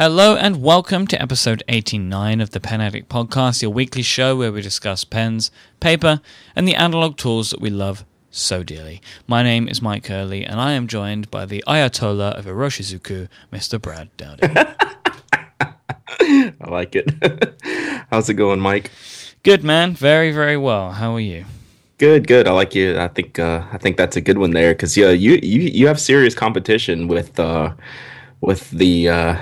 Hello and welcome to episode 89 of the Pen Addict Podcast, your weekly show where we discuss pens, paper, and the analog tools that we love so dearly. My name is Myke Hurley, and I am joined by the Ayatollah of Iroshizuku, Mr. Brad Dowdy. I like it. How's it going, Myke? Good man, very very well. How are you? Good, good. I like you. I think uh, I think that's a good one there because yeah, you you you have serious competition with uh, with the uh,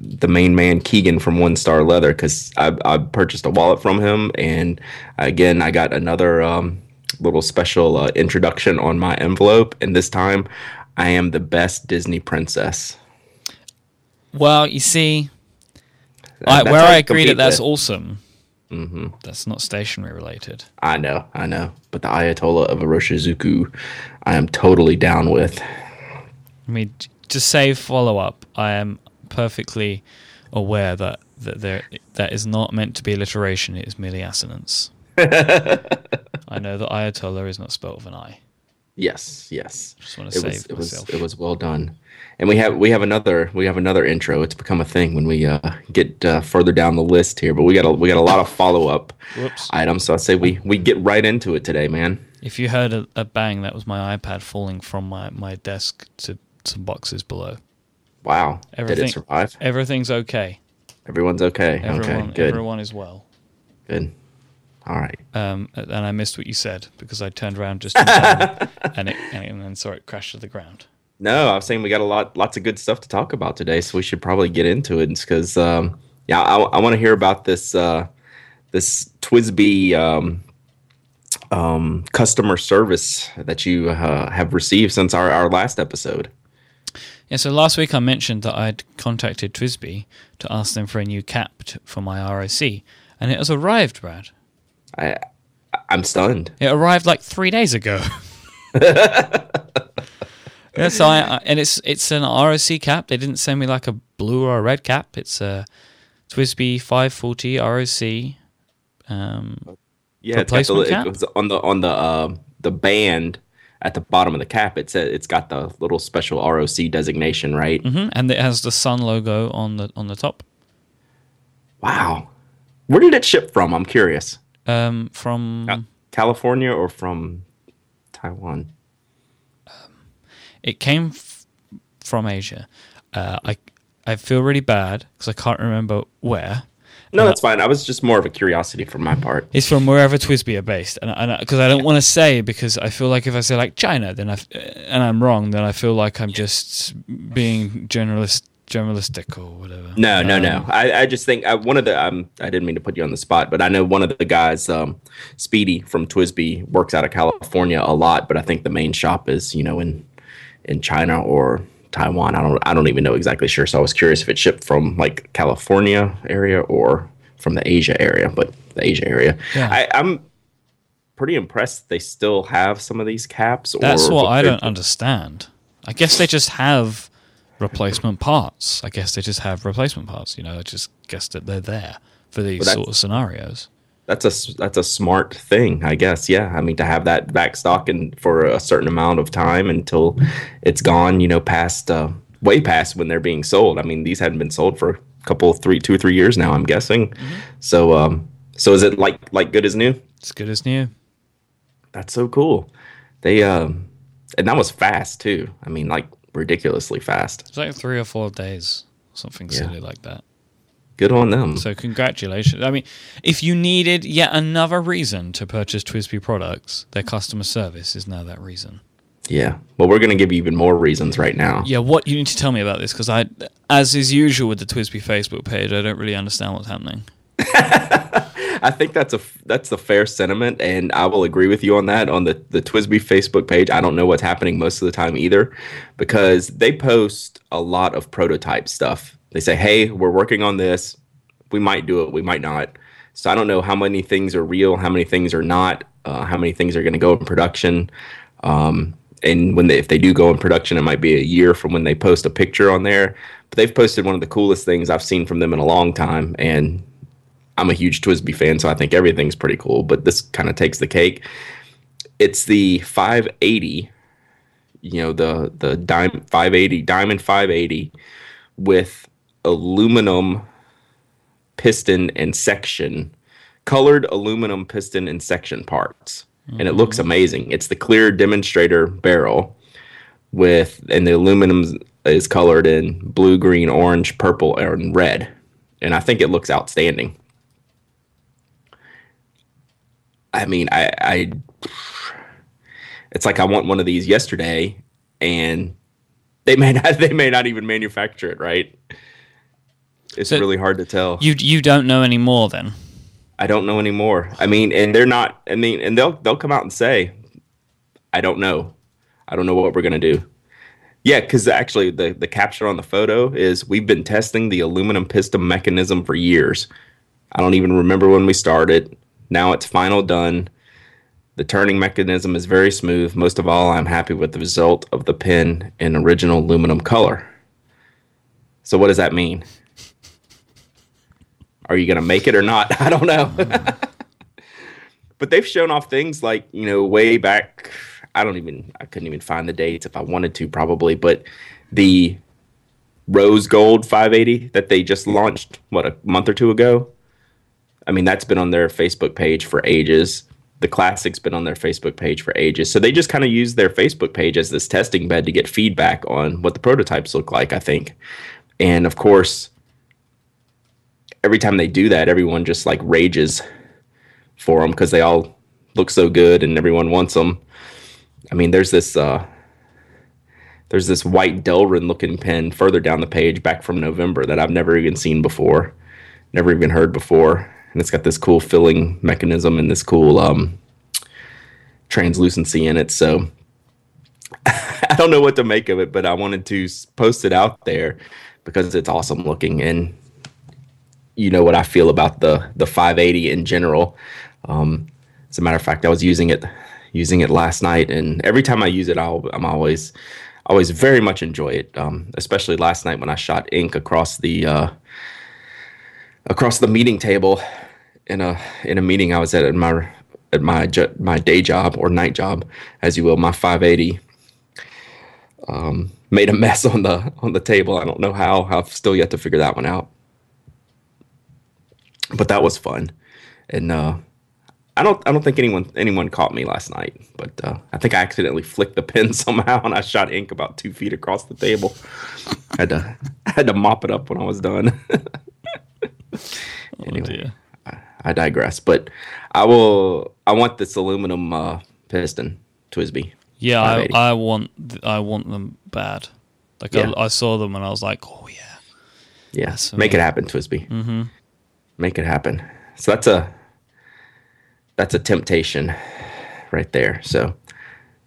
the main man Keegan from One Star Leather because I I purchased a wallet from him and again I got another um, little special uh, introduction on my envelope and this time I am the best Disney princess. Well, you see, I, where I agree that that's with. awesome, hmm that's not stationery related. I know, I know, but the Ayatollah of Iroshizuku, I am totally down with. I mean, to save follow up, I am perfectly aware that that there that is not meant to be alliteration; it is merely assonance. I know that Ayatollah is not spelled with an I. Yes, yes. Just want to It save was, it was myself. it was well done. And we have we have another we have another intro. It's become a thing when we uh, get uh, further down the list here, but we got a we got a lot of follow up items. So I say we we get right into it today, man. If you heard a, a bang, that was my iPad falling from my, my desk to some boxes below. Wow, Everything- did it survive? Everything's okay. Everyone's okay. Everyone, okay, good, everyone is well. good. All right. Um, and I missed what you said because I turned around just in time and, it, and then saw it crash to the ground. No, I was saying we got a lot, lots of good stuff to talk about today, so we should probably get into it. Because, um, yeah, I, I want to hear about this, uh, this TWSBI um, um, customer service that you uh, have received since our, our last episode. Yeah, so last week I mentioned that I'd contacted TWSBI to ask them for a new cap t- for my ROC, and it has arrived, Brad. I, I'm stunned. It arrived like three days ago. yeah, so I, I and it's it's an ROC cap. They didn't send me like a blue or a red cap. It's a TWSBI 540 ROC. Um, Yeah, it's got the, it cap? was on the on the uh, the band at the bottom of the cap. It's it's got the little special ROC designation, right? mhm, and it has the sun logo on the on the top. Wow, where did it ship from? I'm curious. Um, from. California or from Taiwan? it came f- from Asia. Uh, I I feel really bad because I can't remember where. No, that's fine. I was just more of a curiosity from my part. It's from wherever TWSBI are based, and because I, don't want to say because I feel like if I say like China, then I f- and I'm wrong, then I feel like I'm just being generalist generalistic or whatever. No, no, Um, no. I, I just think I, one of the um, I didn't mean to put you on the spot, but I know one of the guys, um, Speedy from Twisby, works out of California a lot. But I think the main shop is you know in in China or Taiwan. I don't I don't even know exactly sure. So I was curious if it shipped from like California area or from the Asia area, but the Asia area. Yeah. I, I'm pretty impressed they still have some of these caps. That's what I don't understand. I guess they just have replacement parts. I guess they just have replacement parts. You know, I just guess that they're there for these sort of scenarios. That's a that's a smart thing, I guess. Yeah, I mean to have that back stock and for a certain amount of time until it's gone, you know, past uh, way past when they're being sold. I mean, these hadn't been sold for a couple, three, two or three years now. I'm guessing. So, um, so is it like like good as new? It's good as new. That's so cool. They um, and that was fast too. I mean, like ridiculously fast. It's like three or four days, something Yeah. silly like that. Good on them. So congratulations. I mean, if you needed yet another reason to purchase TWSBI products, their customer service is now that reason. yeah. Well, we're gonna give you even more reasons right now. Yeah, what you need to tell me about this because I, as is usual with the TWSBI Facebook page, I don't really understand what's happening. I think that's a that's a fair sentiment, and I will agree with you on that. On the the TWSBI Facebook page, I don't know what's happening most of the time either, because they post a lot of prototype stuff. They say, "Hey, we're working on this. We might do it. We might not." So I don't know how many things are real, how many things are not, uh, how many things are going to go in production. Um, and when they, if they do go in production, it might be a year from when they post a picture on there. But they've posted one of the coolest things I've seen from them in a long time, and I'm a huge TWSBI fan, so I think everything's pretty cool. But this kind of takes the cake. It's the 580, you know, the the dime 580 diamond 580 with aluminum piston and section, colored aluminum piston and section parts. And it looks mm-hmm. amazing. It's the clear demonstrator barrel with, and the aluminum is colored in blue, green, orange, purple, and red. And I think it looks outstanding. I mean, I, I it's like I want one of these yesterday, and they may not they may not even manufacture it right. It's So- really hard to tell. You you don't know anymore then? I don't know anymore. I mean, and they're not. I mean, and they'll they'll come out and say, "I don't know. I don't know what we're gonna do." Yeah, because actually, the the caption on the photo is, "We've been testing the aluminum piston mechanism for years. I don't even remember when we started. Now it's final done. The turning mechanism is very smooth. Most of all, I'm happy with the result of the pin in original aluminum color." So, what does that mean? Are you going to make it or not? I don't know. but they've shown off things like, you know, way back. I don't even, I couldn't even find the dates if I wanted to, probably. But the rose gold 580 that they just launched, what, a month or two ago? I mean, that's been on their Facebook page for ages. The classic's been on their Facebook page for ages. So they just kind of use their Facebook page as this testing bed to get feedback on what the prototypes look like, I think. And of course, every time they do that, everyone just like rages for them because they all look so good and everyone wants them. I mean, there's this uh, there's this white Delrin looking pen further down the page back from November that I've never even seen before, never even heard before, and it's got this cool filling mechanism and this cool um, translucency in it. So I don't know what to make of it, but I wanted to post it out there because it's awesome looking and you know what I feel about the the 580 in general. Um, as a matter of fact, I was using it using it last night, and every time I use it, I'll, I'm always always very much enjoy it. Um, especially last night when I shot ink across the uh, across the meeting table in a in a meeting I was at at my at my my day job or night job, as you will, my 580 um, made a mess on the on the table. I don't know how. I've still yet to figure that one out but that was fun and uh i don't i don't think anyone anyone caught me last night but uh i think i accidentally flicked the pen somehow and i shot ink about two feet across the table I had to I had to mop it up when i was done Oh dear. i digress but i will i want this aluminum uh piston TWSBI Yeah, I, I want I want them bad. Like Yeah. I, I saw them and I was like, oh yeah. yeah make it happen TWSBI mm-hmm. Make it happen so that's a that's a temptation right there so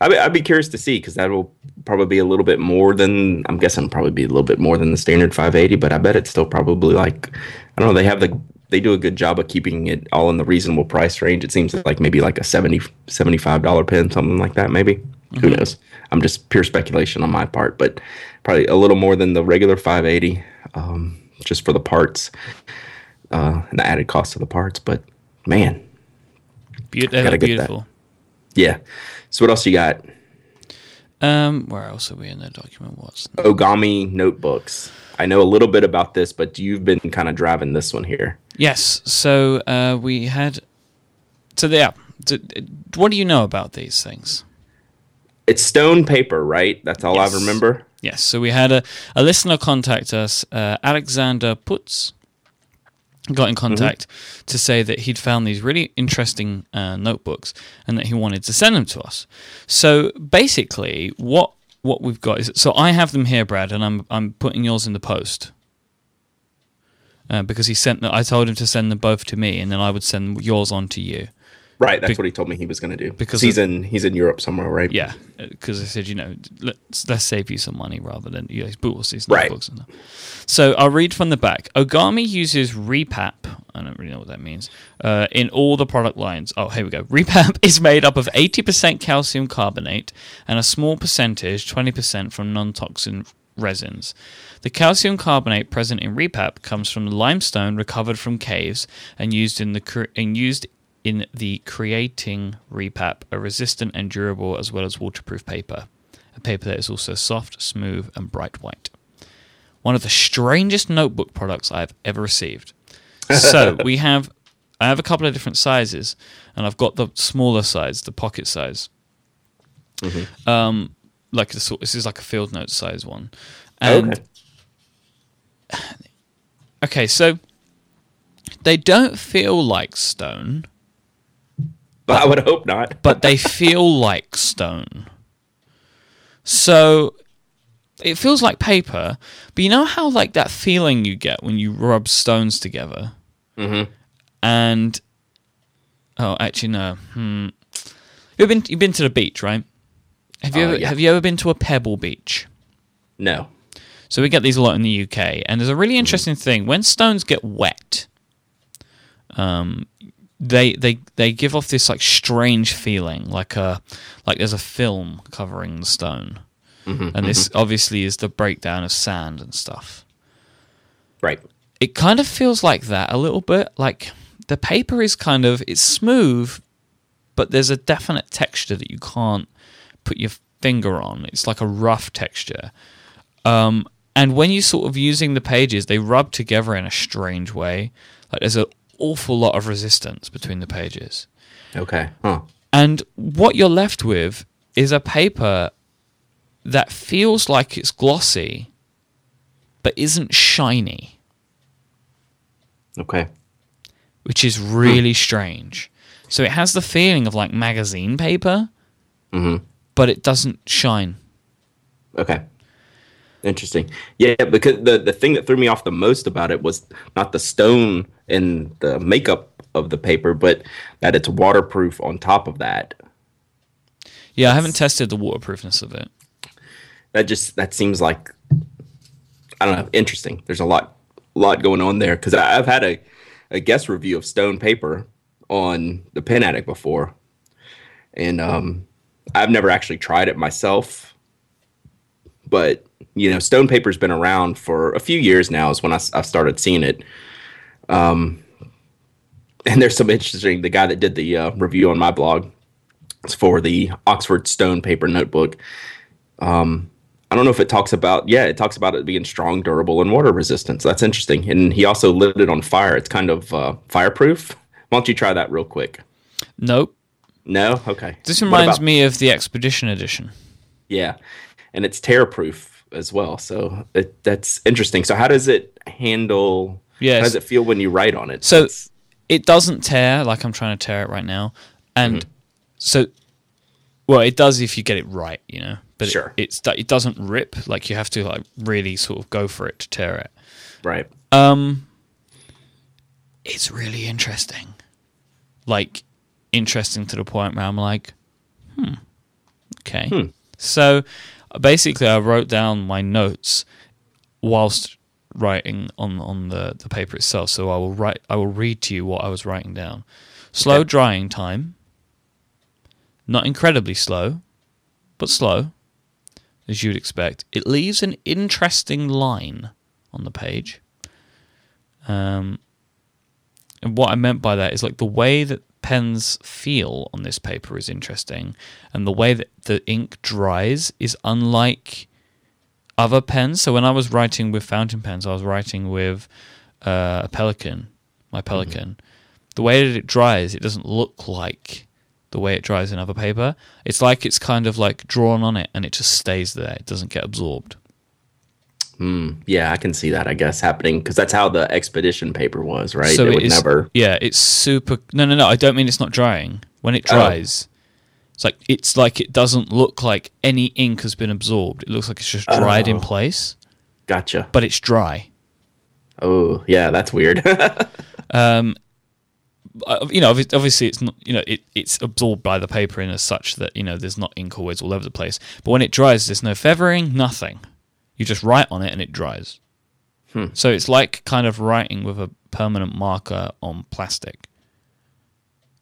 I'd be, I'd be curious to see because that will probably be a little bit more than I'm guessing probably be a little bit more than the standard 580, but I bet it's still probably like I don't know. They have the they do a good job of keeping it all in the reasonable price range. It seems like maybe like a 70 75 dollar pen, something like that. Maybe who knows? I'm just pure speculation on my part, but probably a little more than the regular 580, um, just for the parts uh, and the added cost of the parts. But man, Be- Gotta get that. beautiful. yeah. So what else you got? Um, where else are we in the document? What's Ogami notebooks. I know a little bit about this, but you've been kind of driving this one here. yes? So uh, we had. So yeah. So, what do you know about these things? It's stone paper, right? That's all Yes. I remember. Yes. So we had a, a listener contact us, uh, Alexander Putz, got in contact to say that he'd found these really interesting uh, notebooks and that he wanted to send them to us. So basically, what what we've got is so I have them here, Brad, and I'm I'm putting yours in the post. Uh, because he sent them, I told him to send them both to me, and then I would send yours on to you. Right, that's Be- what he told me he was going to do. because he's of- in he's in Europe somewhere, right? Yeah, because I said, you know, let's let's save you some money rather than you know, bought us these Right. that. So I'll read from the back. Ogami uses Repap. I don't really know what that means. Uh, in all the product lines. Oh, here we go. Repap is made up of 80% calcium carbonate and a small percentage, 20%, from non-toxin resins. The calcium carbonate present in Repap comes from limestone recovered from caves and used in the and used in the creating Repap, a resistant and durable as well as waterproof paper. A paper that is also soft, smooth, and bright white. one of the strangest notebook products I've ever received. So we have, I have a couple of different sizes, and I've got the smaller size, the pocket size. Um, like sort, this is like a field note size one, and okay. okay, so they don't feel like stone, But I would hope not. but they feel like stone. So it feels like paper, but you know how like that feeling you get when you rub stones together, Mhm. and oh, actually no, hmm. you've been you've been to the beach, right? Have you Uh, ever, yeah. have you ever been to a pebble beach? No. So we get these a lot in the UK, and there's a really interesting thing when stones get wet. Um, they they they give off this like strange feeling, like a like there's a film covering the stone, and this obviously is the breakdown of sand and stuff. Right. It kind of feels like that a little bit. Like the paper is kind of it's smooth, but there's a definite texture that you can't put your finger on. It's like a rough texture. Um, and when you're sort of using the pages, they rub together in a strange way. Like there's an awful lot of resistance between the pages. Okay. Huh. And what you're left with is a paper that feels like it's glossy, but isn't shiny, Okay. which is really strange. So it has the feeling of like magazine paper, Mm-hmm. but it doesn't shine. Okay. Interesting. Yeah, because the the thing that threw me off the most about it was not the stone and the makeup of the paper, but that it's waterproof on top of that. Yeah, I haven't tested the waterproofness of it. That just that seems like I don't know, interesting. There's a lot lot going on there because I've had a a guest review of stone paper on the Pen Addict before, and um, I've never actually tried it myself. But you know, stone paper's been around for a few years now. Is when I, I started seeing it. Um, and there's some interesting. The guy that did the uh, review on my blog, it's for the Oxford Stone Paper Notebook. Um, I don't know if it talks about. Yeah, it talks about it being strong, durable, and water resistant. So that's interesting. And he also lit it on fire. It's kind of uh, fireproof. Why don't you try that real quick? Nope. No. Okay. This reminds about- me of the Expedition Edition. Yeah, and it's tear proof as well. So it, that's interesting. So how does it handle? Yes. How does it feel when you write on it? So it doesn't tear like I'm trying to tear it right now, and Mm-hmm. so well it does if you get it right, you know. But Sure. it, it's it doesn't rip like you have to like really sort of go for it to tear it. right. Um, it's really interesting, like interesting to the point where I'm like, hmm, okay. Hmm. So basically, I wrote down my notes whilst writing on on the the paper itself. So I will write. I will read to you what I was writing down. Slow Okay. drying time. Not incredibly slow, but slow, as you'd expect. It leaves an interesting line on the page. Um, and what I meant by that is like the way that pens feel on this paper is interesting, and the way that the ink dries is unlike other pens. So when I was writing with fountain pens, I was writing with uh, a Pelikan, my Pelikan. The way that it dries, it doesn't look like the way it dries in other paper. It's like it's kind of like drawn on it, and it just stays there. It doesn't get absorbed. Mm, yeah, I can see that. I guess happening because that's how the expedition paper was, right? So it it would is- never. Yeah, it's super. No, no, no. I don't mean it's not drying. When it Oh. dries, it's like it's like it doesn't look like any ink has been absorbed. It looks like it's just dried in Oh. place, Gotcha. but it's dry. Oh, yeah, that's weird. Um, uh, you know, obviously it's not. You know, it, it's absorbed by the paper in as such that you know there's not ink always all over the place. But when it dries, there's no feathering, nothing. You just write on it and it dries. Hmm. So it's like kind of writing with a permanent marker on plastic.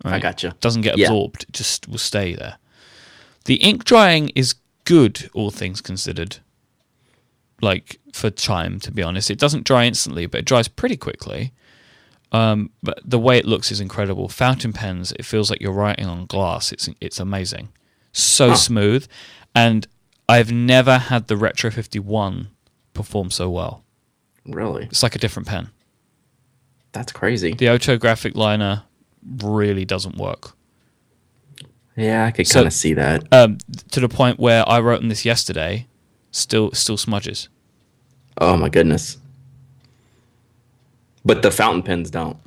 I gotcha. doesn't get Yeah. absorbed; it just will stay there. The ink drying is good, all things considered. Like for time, to be honest, it doesn't dry instantly, but it dries pretty quickly. Um, but the way it looks is incredible. Fountain pens, it feels like you're writing on glass. It's it's amazing, so Huh. smooth, and I've never had the Retro 51 perform so well. Really? It's like a different pen. That's crazy. The Ohto Graphic Liner really doesn't work. Yeah, I could So- kind of see that. Um, to the point where I wrote on this yesterday, still still smudges. Oh my goodness. But the fountain pens don't.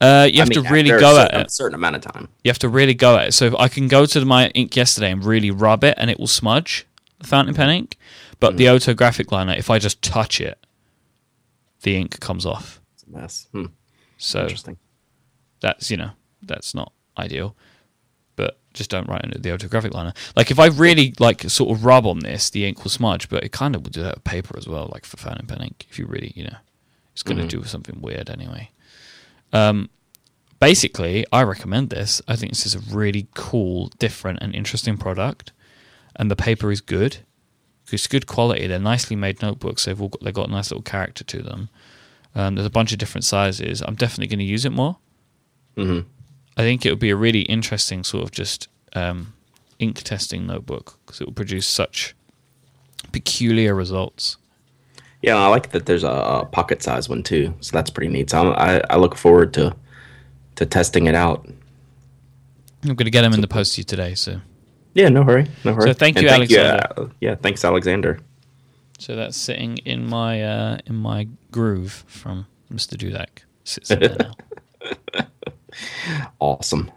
Uh, you have I mean, to really go at it. A certain amount of time. You have to really go at it. So if I can go to my ink yesterday and really rub it, and it will smudge the fountain pen ink. But the Ohto Graphic Liner, if I just touch it, the ink comes off. It's a mess. Hmm. So Interesting. That's you know that's not ideal. But just don't write under the Ohto Graphic Liner. Like if I really like sort of rub on this, the ink will smudge. But it kind of will do that with paper as well, like for fountain pen ink. If you really you know, it's going to do something weird anyway. Um, basically, I recommend this. I think this is a really cool, different, and interesting product, and the paper is good. It's good quality. They're nicely made notebooks. They've all got, they've got a nice little character to them. Um, there's a bunch of different sizes. I'm definitely going to use it more. Mhm. I think it would be a really interesting sort of just um, ink testing notebook because it will produce such peculiar results. Yeah, I like that there's a, a pocket size one too. So that's pretty neat. So I'm, I, I look forward to to testing it out. I'm going to get them in the post to you today. So, Yeah, no hurry. No hurry. So thank And you, Alexander. uh, yeah, thanks, Alexander. so that's sitting in my uh, in my groove from Mr. Dudek. Sits there now. Awesome.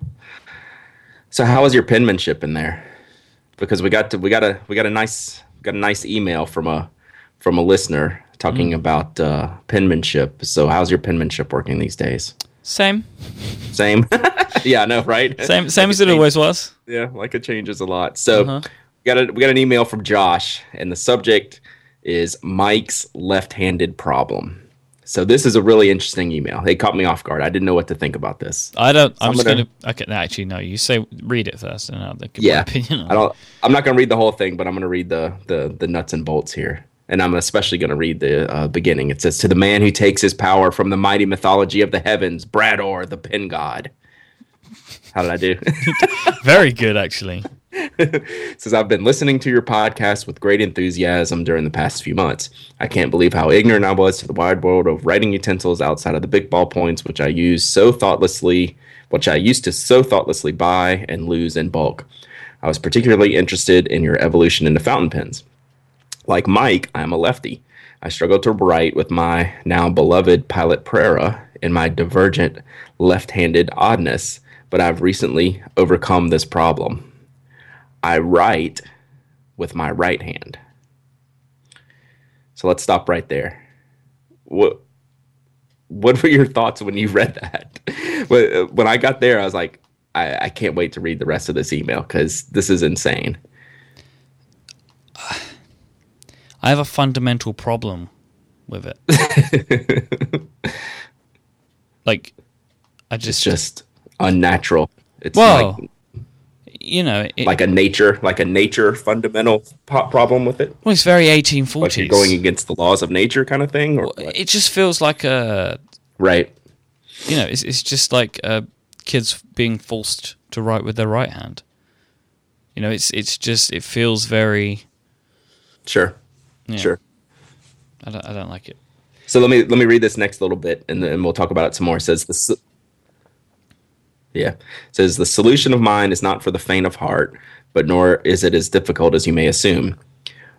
So how was your penmanship in there? Because we got to, we got a we got a nice got a nice email from a from a listener talking about uh, penmanship. So how's your penmanship working these days? Same, Same. yeah, I know, right? same, same Like as it always was. Yeah, like it changes a lot. So Uh-huh. we got a we got an email from Josh, and the subject is Myke's left-handed problem. So this is a really interesting email. It caught me off guard. I didn't know what to think about this. I don't. I'm, I'm just gonna- gonna. Okay, no, actually, no. You say read it first, and I'll give yeah, my opinion. On I don't. I'm not going to read the whole thing, but I'm going to read the the the nuts and bolts here, and I'm especially going to read the uh, beginning. It says, "To the man who takes his power from the mighty mythology of the heavens, Brador, the Pen God." How did I do? Very good, actually. says I've been listening to your podcast with great enthusiasm during the past few months. I can't believe how ignorant I was to the wide world of writing utensils outside of the big ballpoints, which I use so thoughtlessly, which I used to so thoughtlessly buy and lose in bulk. I was particularly interested in your evolution into fountain pens. Like Myke, I am a lefty. I struggle to write with my now beloved Pilot Prera in my divergent left handed oddness, but I've recently overcome this problem. I write with my right hand. So let's stop right there. What what were your thoughts when you read that? When I got there, I was like, I, I can't wait to read the rest of this email because this is insane. I have a fundamental problem with it. like, I It's just, just unnatural. It's like you know, it, like a nature, like a nature fundamental po- problem with it. well, it's very 1840s, Like you're going against the laws of nature, kind of thing. Or what? it just feels like a, right? you know, it's it's just like uh, kids being forced to write with their right hand. You know, it's it's just it feels very. Sure, Yeah, sure. I don't I don't like it. So let me let me read this next little bit, and then we'll talk about it some more. It says this. Yeah, it says the solution of mine is not for the faint of heart, but nor is it as difficult as you may assume.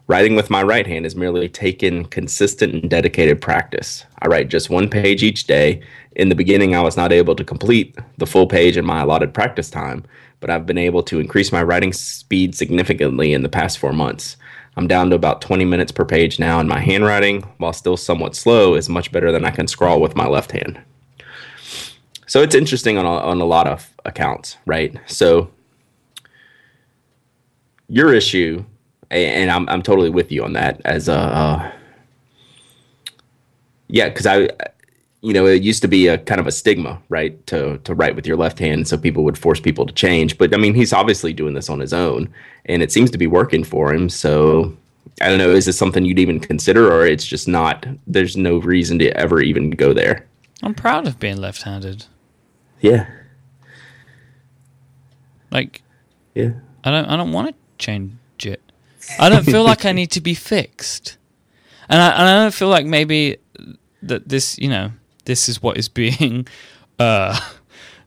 Writing with my right hand is merely taken consistent and dedicated practice. I write just one page each day. In the beginning, I was not able to complete the full page in my allotted practice time, but I've been able to increase my writing speed significantly in the past four months. I'm down to about 20 minutes per page now, and my handwriting, while still somewhat slow, is much better than I can scrawl with my left hand. So it's interesting on a, on a lot of accounts, right? So your issue, and I'm I'm totally with you on that. As a uh, yeah, because I, you know, it used to be a kind of a stigma, right, to to write with your left hand, so people would force people to change. But I mean, he's obviously doing this on his own, and it seems to be working for him. So I don't know, is this something you'd even consider, or it's just not? There's no reason to ever even go there. I'm proud of being left-handed. Yeah, Like yeah. I don't I don't want to change it. I don't feel like I need to be fixed. And I, and I don't feel like maybe that this, you know, this is what is being, uh,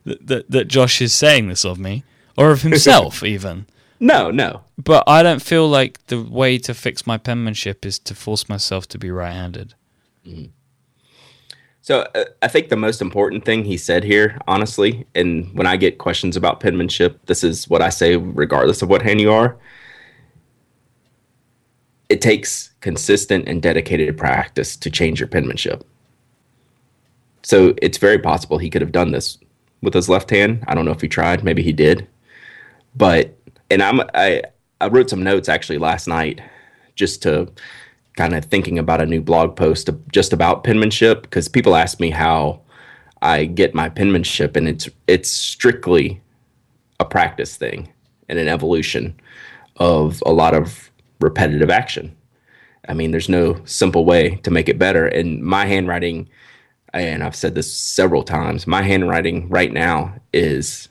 that, that, Josh is saying this of me, or of himself even. No, no. But I don't feel like the way to fix my penmanship is to force myself to be right handed. So uh, I think the most important thing he said here, honestly, and when I get questions about penmanship, this is what I say, regardless of what hand you are. It takes consistent and dedicated practice to change your penmanship. So it's very possible he could have done this with his left hand. I don't know if he tried, maybe he did, but and I'm I I wrote some notes actually last night just to kind of thinking about a new blog post just about penmanship because people ask me how I get my penmanship and it's it's strictly a practice thing and an evolution of a lot of repetitive action. I mean, there's no simple way to make it better. And my handwriting, and I've said this several times, my handwriting right now is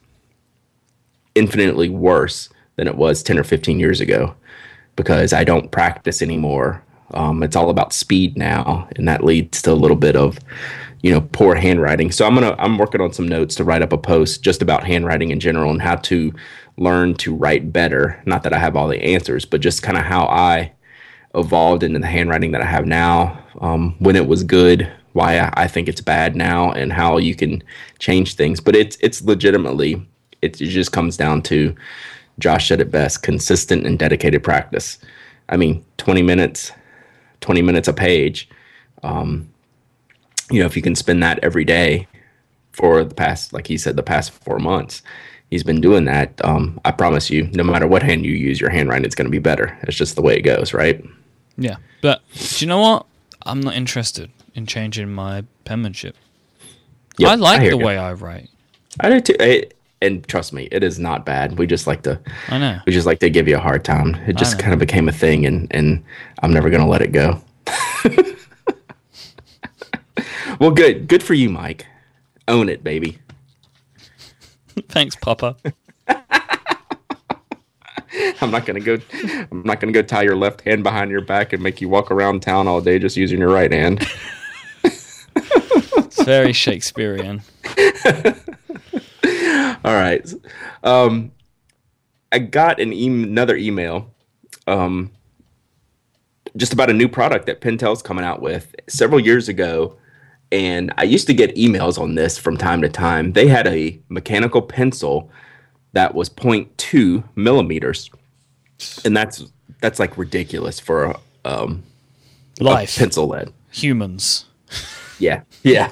infinitely worse than it was 10 or 15 years ago because I don't practice anymore. Um, it's all about speed now, and that leads to a little bit of, you know, poor handwriting. So I'm gonna I'm working on some notes to write up a post just about handwriting in general and how to learn to write better. Not that I have all the answers, but just kind of how I evolved into the handwriting that I have now. Um, when it was good, why I, I think it's bad now, and how you can change things. But it's it's legitimately it, it just comes down to Josh said it best: consistent and dedicated practice. I mean, 20 minutes 20 minutes a page. Um, you know, if you can spend that every day for the past, like he said, the past four months, he's been doing that. Um, I promise you, no matter what hand you use, your handwriting is going to be better. It's just the way it goes, right? Yeah. But do you know what? I'm not interested in changing my penmanship. Yep, I like I the you. way I write. I do too. I, and trust me, it is not bad. We just like to, I know. we just like to give you a hard time. It just kind of became a thing, and and I'm never going to let it go. well, good, good for you, Myke. Own it, baby. Thanks, Papa. I'm not gonna go. I'm not gonna go tie your left hand behind your back and make you walk around town all day just using your right hand. It's very Shakespearean. All right. Um, I got an e- another email, um, just about a new product that Pentel's coming out with several years ago, and I used to get emails on this from time to time. They had a mechanical pencil that was 0.2 millimeters, and that's that's like ridiculous for a, um, a pencil lead. Humans. Yeah, yeah.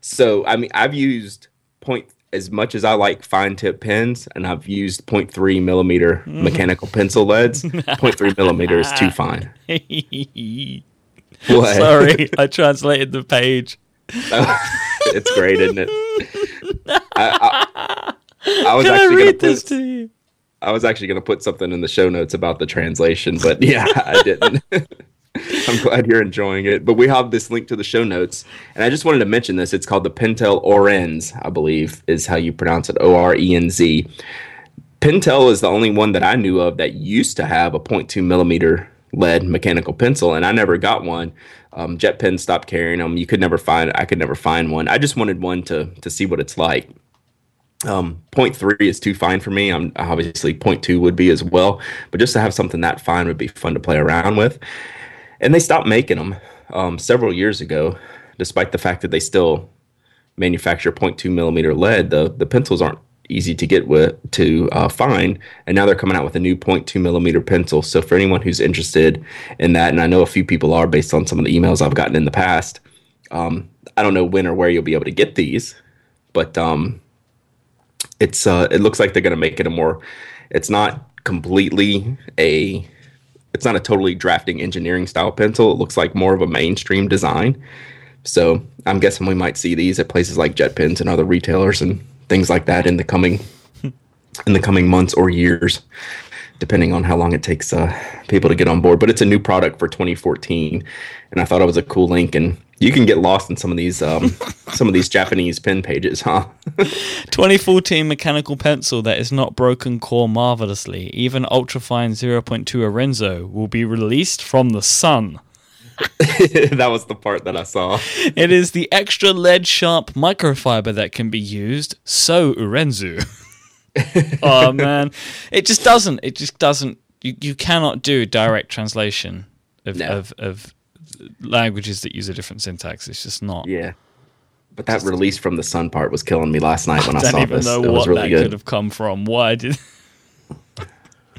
so I mean, I've used point as much as I like fine tip pens, and I've used 0.3 millimeter mm. mechanical pencil leads. 0.3 millimeter is too fine. What? Sorry, I translated the page. it's great, isn't it? I, I, I was Can actually gonna read this to you? I was actually going to put something in the show notes about the translation, but yeah, I didn't. I'm glad you're enjoying it. But we have this link to the show notes, and I just wanted to mention this. It's called the Pentel Orenz, I believe, is how you pronounce it. O R E N Z. Pentel is the only one that I knew of that used to have a 0.2 millimeter lead mechanical pencil, and I never got one. Um, JetPen stopped carrying them. You could never find. I could never find one. I just wanted one to to see what it's like. Um, 0.3 is too fine for me. I'm obviously 0.2 would be as well, but just to have something that fine would be fun to play around with. And they stopped making them um, several years ago, despite the fact that they still manufacture 0.2 millimeter lead. The the pencils aren't easy to get with to uh, find, and now they're coming out with a new 0.2 millimeter pencil. So for anyone who's interested in that, and I know a few people are based on some of the emails I've gotten in the past. Um, I don't know when or where you'll be able to get these, but um, it's uh, it looks like they're going to make it a more. It's not completely a. It's not a totally drafting engineering style pencil. It looks like more of a mainstream design. So I'm guessing we might see these at places like JetPens and other retailers and things like that in the coming in the coming months or years, depending on how long it takes uh, people to get on board. But it's a new product for 2014, and I thought it was a cool link. And you can get lost in some of these um, some of these Japanese pen pages, huh? 2014 mechanical pencil that is not broken core marvelously. Even ultrafine 0.2 Arenzo will be released from the sun. that was the part that I saw. It is the extra lead sharp microfiber that can be used. So Urenzu. oh man, it just doesn't. It just doesn't. You you cannot do direct translation of No. of, of languages that use a different syntax. It's just not. Yeah. But that release from the sun part was killing me last night when I, I saw this. know it was what really that good. could have come from. Why did?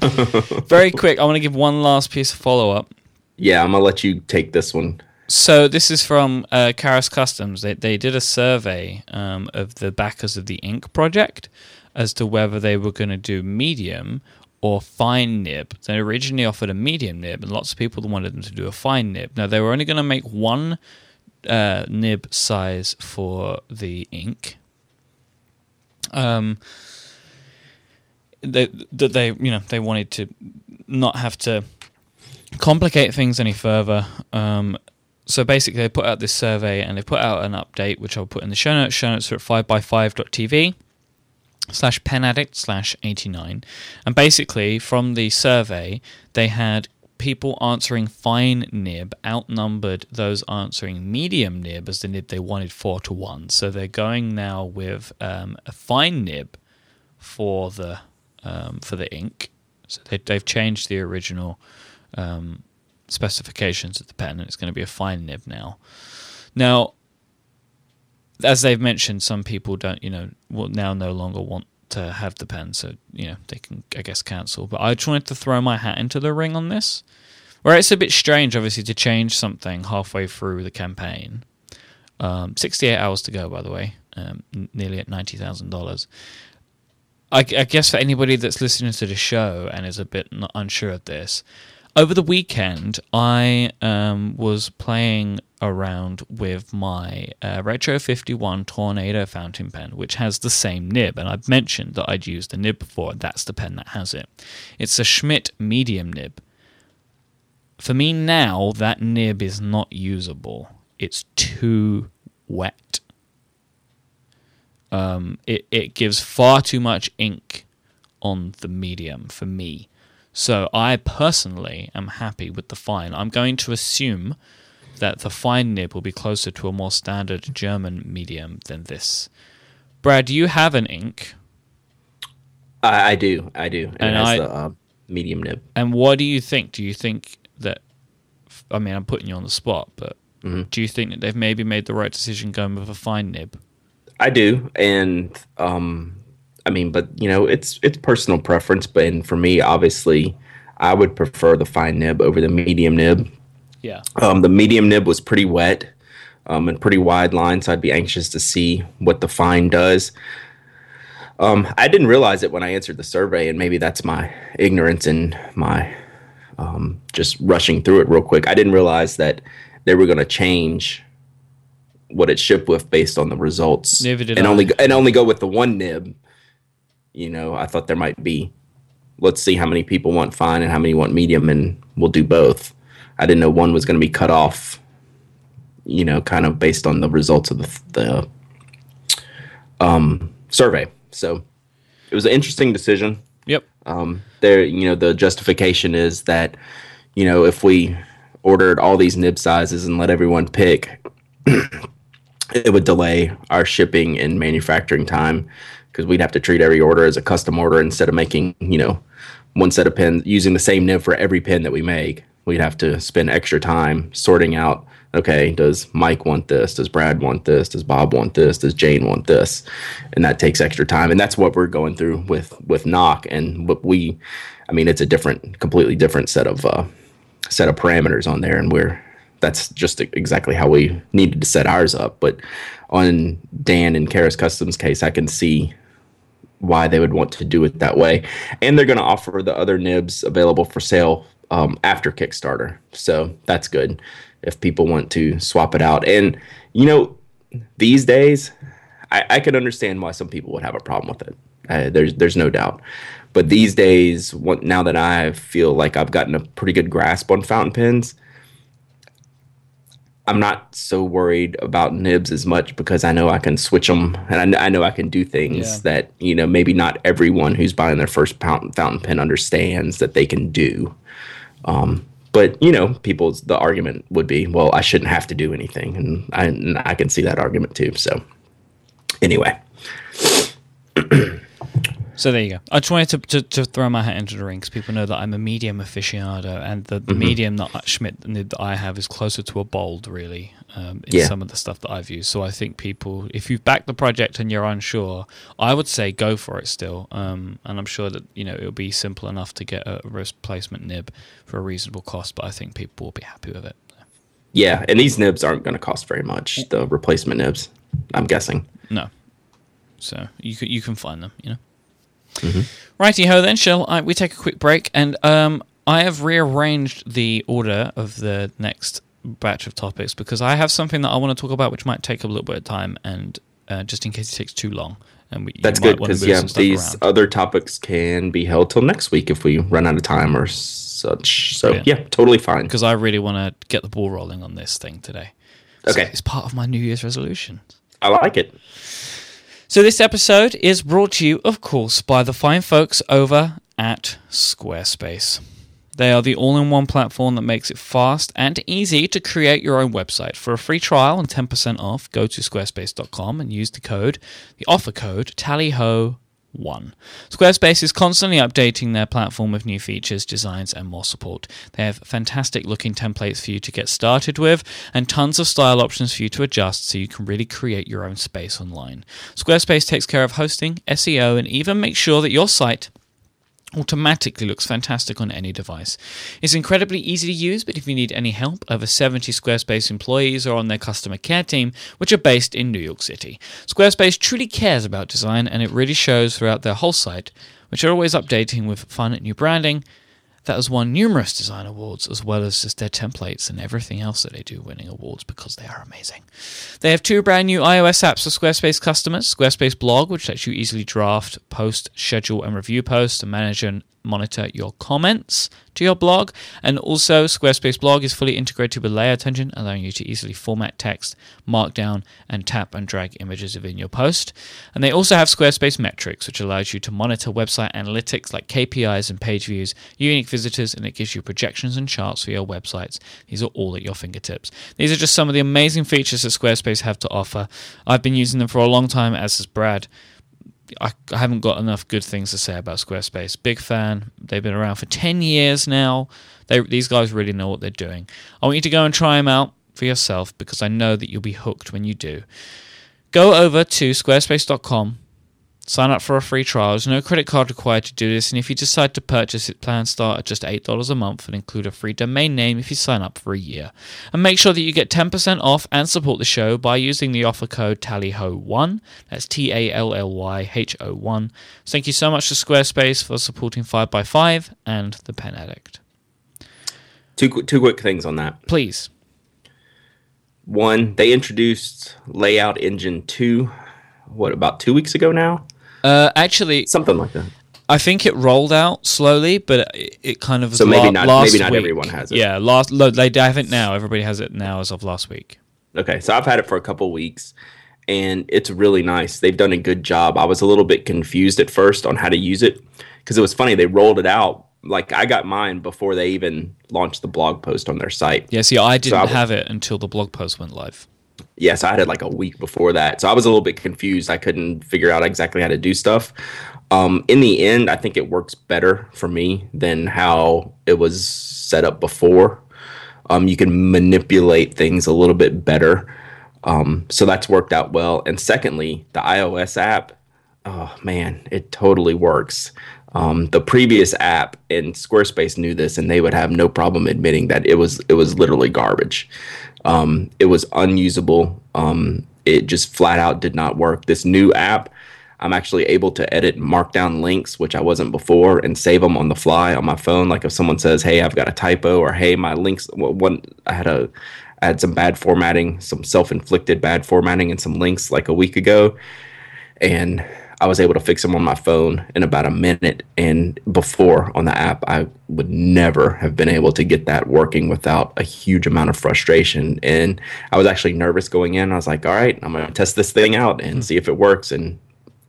Very quick. I want to give one last piece of follow up. Yeah, I'm gonna let you take this one. So this is from uh, Karas Kustoms. They they did a survey um, of the backers of the Ink project as to whether they were going to do medium or fine nib. They originally offered a medium nib, and lots of people wanted them to do a fine nib. Now they were only going to make one uh, nib size for the ink. Um, they, that they you know they wanted to not have to complicate things any further. Um, so basically, they put out this survey and they put out an update, which I'll put in the show notes. Show notes are at 5by5.tv slash pen addict slash 89. And basically, from the survey, they had people answering fine nib outnumbered those answering medium nib as the nib they wanted four to one. So they're going now with um, a fine nib for the um, for the ink. So they, they've changed the original um, specifications of the pen, and it's going to be a fine nib now. Now, as they've mentioned, some people don't, you know, will now no longer want to have the pen, so you know they can, I guess, cancel. But I wanted to throw my hat into the ring on this, where it's a bit strange, obviously, to change something halfway through the campaign. Um, Sixty-eight hours to go, by the way, um, nearly at ninety thousand dollars. I, I guess for anybody that's listening to the show and is a bit unsure of this, over the weekend I um, was playing around with my uh, Retro 51 Tornado fountain pen, which has the same nib, and I've mentioned that I'd used the nib before. That's the pen that has it. It's a Schmidt medium nib. For me now, that nib is not usable. It's too wet um, it, it gives far too much ink on the medium for me. So I personally am happy with the fine. I'm going to assume that the fine nib will be closer to a more standard German medium than this. Brad, do you have an ink? I, I do, I do, and, And it has I- the uh, medium nib. And what do you think? Do you think that? I mean, I'm putting you on the spot, but do you think that they've maybe made the right decision going with a fine nib? I do, and um, I mean, but you know, it's it's personal preference. But and for me, obviously, I would prefer the fine nib over the medium nib. Yeah. Um, the medium nib was pretty wet um, and pretty wide line, so I'd be anxious to see what the fine does. Um, I didn't realize it when I answered the survey, and maybe that's my ignorance and my um, just rushing through it real quick. I didn't realize that they were going to change what it shipped with based on the results, and I. only and only go with the one nib. You know, I thought there might be. Let's see how many people want fine and how many want medium, and we'll do both. I didn't know one was going to be cut off. You know, kind of based on the results of the the um, survey. So it was an interesting decision. Yep. Um, there, you know, the justification is that, you know, if we ordered all these nib sizes and let everyone pick, it would delay our shipping and manufacturing time because we'd have to treat every order as a custom order instead of making, you know, one set of pins using the same nib for every pin that we make. We'd have to spend extra time sorting out. Okay, does Myke want this? Does Brad want this? Does Bob want this? Does Jane want this? And that takes extra time, and that's what we're going through with with Nock. And what we, I mean, it's a different, completely different set of uh, set of parameters on there, and we're that's just exactly how we needed to set ours up. But on Dan and Karas Kustoms case, I can see why they would want to do it that way. And they're going to offer the other nibs available for sale um, after Kickstarter. So that's good if people want to swap it out. And, you know, these days, I, I can understand why some people would have a problem with it. Uh, there's there's no doubt. But these days, now that I feel like I've gotten a pretty good grasp on fountain pens, I'm not so worried about nibs as much because I know I can switch them and I, I know I can do things Yeah. that you know maybe not everyone who's buying their first fountain fountain pen understands that they can do. Um, but you know, people's the argument would be, well, I shouldn't have to do anything, and I and I can see that argument too. So anyway. So there you go. I just wanted to, to, to throw my hat into the ring because people know that I'm a medium aficionado, and the, the mm-hmm. medium that Schmidt nib that I have is closer to a bold, really, um, in yeah. some of the stuff that I've used. So I think people, if you've backed the project and you're unsure, I would say go for it still. Um, and I'm sure that you know it'll be simple enough to get a replacement nib for a reasonable cost, but I think people will be happy with it. Yeah, and these nibs aren't going to cost very much. The replacement nibs, I'm guessing. No. So you can you can find them, you know. Mm-hmm. Righty ho, then shall I, we take a quick break? And um, I have rearranged the order of the next batch of topics because I have something that I want to talk about, which might take a little bit of time, and uh, just in case it takes too long. And we, That's good because yeah, these around. other topics can be held till next week if we run out of time or such. So Brilliant. yeah, totally fine. Because I really want to get the ball rolling on this thing today. Okay, so it's part of my New Year's resolution. I like it. So, this episode is brought to you, of course, by the fine folks over at Squarespace. They are the all in one platform that makes it fast and easy to create your own website. For a free trial and 10% off, go to squarespace.com and use the code, the offer code, tallyho 1. Squarespace is constantly updating their platform with new features, designs, and more support. They have fantastic looking templates for you to get started with, and tons of style options for you to adjust so you can really create your own space online. Squarespace takes care of hosting, SEO, and even makes sure that your site automatically looks fantastic on any device. It's incredibly easy to use, but if you need any help, over 70 Squarespace employees are on their customer care team, which are based in New York City. Squarespace truly cares about design, and it really shows throughout their whole site, which are always updating with fun new branding, that has won numerous design awards, as well as just their templates and everything else that they do winning awards because they are amazing. They have two brand new iOS apps for Squarespace customers Squarespace Blog, which lets you easily draft, post, schedule, and review posts, and manage and monitor your comments to your blog. And also, Squarespace Blog is fully integrated with Layout Engine, allowing you to easily format text, markdown, and tap and drag images within your post. And they also have Squarespace Metrics, which allows you to monitor website analytics like KPIs and page views, unique visitors, and it gives you projections and charts for your websites. These are all at your fingertips. These are just some of the amazing features that Squarespace have to offer. I've been using them for a long time, as has Brad. I, haven't got enough good things to say about Squarespace. Big fan. They've been around for 10 years now. They, these guys really know what they're doing. I want you to go and try them out for yourself because I know that you'll be hooked when you do. Go over to squarespace.com Sign up for a free trial. There's no credit card required to do this, and if you decide to purchase it, plans start at just $8 a month and include a free domain name if you sign up for a year. And make sure that you get 10% off and support the show by using the offer code TALLYHO1. That's T A L L Y H O 1. Thank you so much to Squarespace for supporting 5x5 and The Pen Addict. Two, two quick things on that. Please. One, they introduced Layout Engine 2, what, about two weeks ago now? Uh, actually, something like that. I think it rolled out slowly, but it, it kind of so maybe la- not maybe not week. everyone has it. Yeah, last they have it now. Everybody has it now as of last week. Okay, so I've had it for a couple weeks, and it's really nice. They've done a good job. I was a little bit confused at first on how to use it because it was funny. They rolled it out like I got mine before they even launched the blog post on their site. Yeah, see, I didn't so I was, have it until the blog post went live yes, I had it like a week before that. So I was a little bit confused. I couldn't figure out exactly how to do stuff. Um, in the end, I think it works better for me than how it was set up before. Um, you can manipulate things a little bit better. Um, so that's worked out well. And secondly, the iOS app, oh man, it totally works. Um, the previous app and Squarespace knew this, and they would have no problem admitting that it was it was literally garbage. Um, it was unusable. Um, it just flat out did not work. This new app, I'm actually able to edit markdown links, which I wasn't before, and save them on the fly on my phone. Like if someone says, "Hey, I've got a typo," or "Hey, my links," one I had a I had some bad formatting, some self-inflicted bad formatting, in some links like a week ago, and I was able to fix them on my phone in about a minute. And before on the app, I would never have been able to get that working without a huge amount of frustration. And I was actually nervous going in. I was like, all right, I'm going to test this thing out and mm-hmm. see if it works. And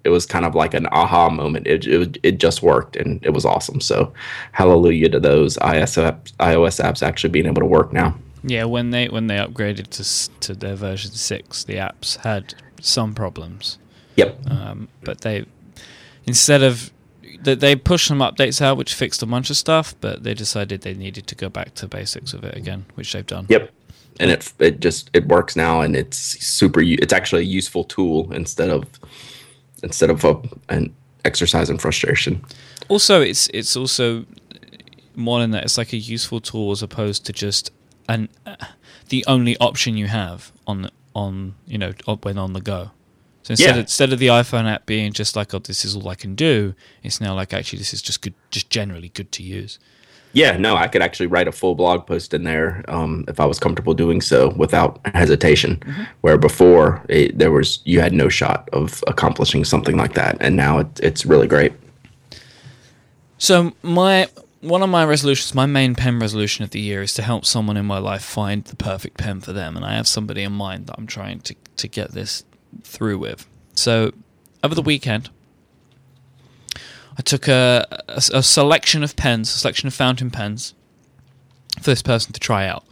it was kind of like an aha moment. It, it, it just worked and it was awesome. So, hallelujah to those iOS apps, iOS apps actually being able to work now. Yeah, when they when they upgraded to to their version six, the apps had some problems. Yep. Um, but they instead of they, they pushed some updates out which fixed a bunch of stuff, but they decided they needed to go back to basics of it again, which they've done. Yep. And it it just it works now, and it's super. It's actually a useful tool instead of instead of a, an exercise in frustration. Also, it's it's also more than that. It's like a useful tool as opposed to just an uh, the only option you have on on you know when on the go. So instead, Yeah. of, instead of the iPhone app being just like, oh, this is all I can do, it's now like actually this is just good, just generally good to use. Yeah, no, I could actually write a full blog post in there um, if I was comfortable doing so without hesitation. Where before it, there was you had no shot of accomplishing something like that, and now it, it's really great. So my one of my resolutions, my main pen resolution of the year, is to help someone in my life find the perfect pen for them, and I have somebody in mind that I'm trying to to get this through with. So over the weekend, I took a, a, a selection of pens, a selection of fountain pens, for this person to try out,